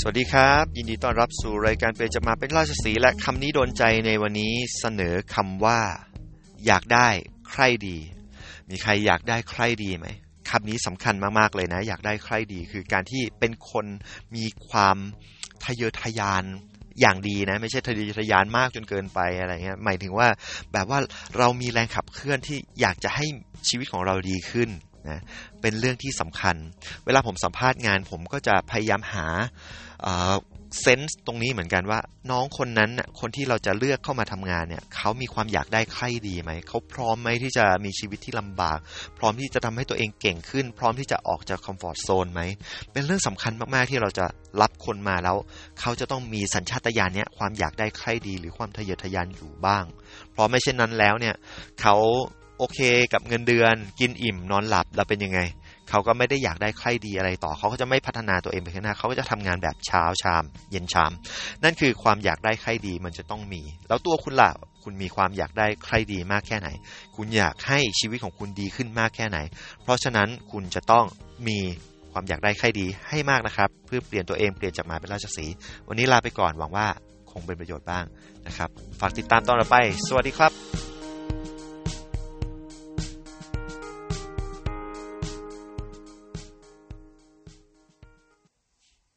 สวัสดีครับ ยินดีต้อนรับสู่รายการเปจะมาเป็นราชสีและคำนี้โดนใจในวันนี้เสนอคำว่า อยากได้ใครดี มีใครอยากได้ใครดีไหมคำนี้สำคัญมากๆเลยนะ อยากได้ใครดี คือการที่เป็นคนมีความทะเยอทะยานอย่างดีนะ ไม่ใช่ทะเยอทะยานมากจนเกินไปอะไรเงี้ยหมายถึงว่าแบบว่าเรามีแรงขับเคลื่อนที่อยากจะให้ชีวิตของเราดีขึ้น นะเป็นเรื่องที่สำคัญ เวลาผมสัมภาษณ์งานผมก็จะพยายามหาเซนส์ตรงนี้เหมือนกันว่า น้องคนนั้นคนที่เราจะเลือกเข้ามาทำงานเนี่ยเขามีความอยากได้ใครดีไหมเขาพร้อมไหมที่จะมีชีวิตที่ลำบาก พร้อมที่จะทำให้ตัวเองเก่งขึ้น พร้อมที่จะออกจากคอมฟอร์ทโซนไหมเป็นเรื่องสำคัญมากๆที่เราจะรับคนมาแล้ว เขาจะต้องมีสัญชาตญาณเนี้ยความอยากได้ใครดี หรือความทะเยอทะยานอยู่บ้าง เพราะไม่เช่นนั้นแล้วเนี่ยเขา โอเคกับเงินเดือนกินอิ่มนอนหลับแล้วเป็นยังไง เขาก็ไม่ได้อยากได้ใครดีอะไรต่อ เขาก็จะไม่พัฒนาตัวเองไปข้างหน้า เขาก็จะทำงานแบบเช้าชาม เย็นชาม นั่นคือความอยากได้ใครดีมันจะต้องมี แล้วตัวคุณล่ะคุณมีความอยากได้ใครดีมากแค่ไหน คุณอยากให้ชีวิตของคุณดีขึ้นมากแค่ไหน เพราะฉะนั้นคุณจะต้องมีความอยากได้ใครดีให้มากนะครับ เพื่อเปลี่ยนตัวเองเปลี่ยนจากหมาเป็นราชสี วันนี้ลาไปก่อนหวังว่าคงเป็นประโยชน์บ้างนะครับ ฝากติดตามตอนต่อไป สวัสดีครับ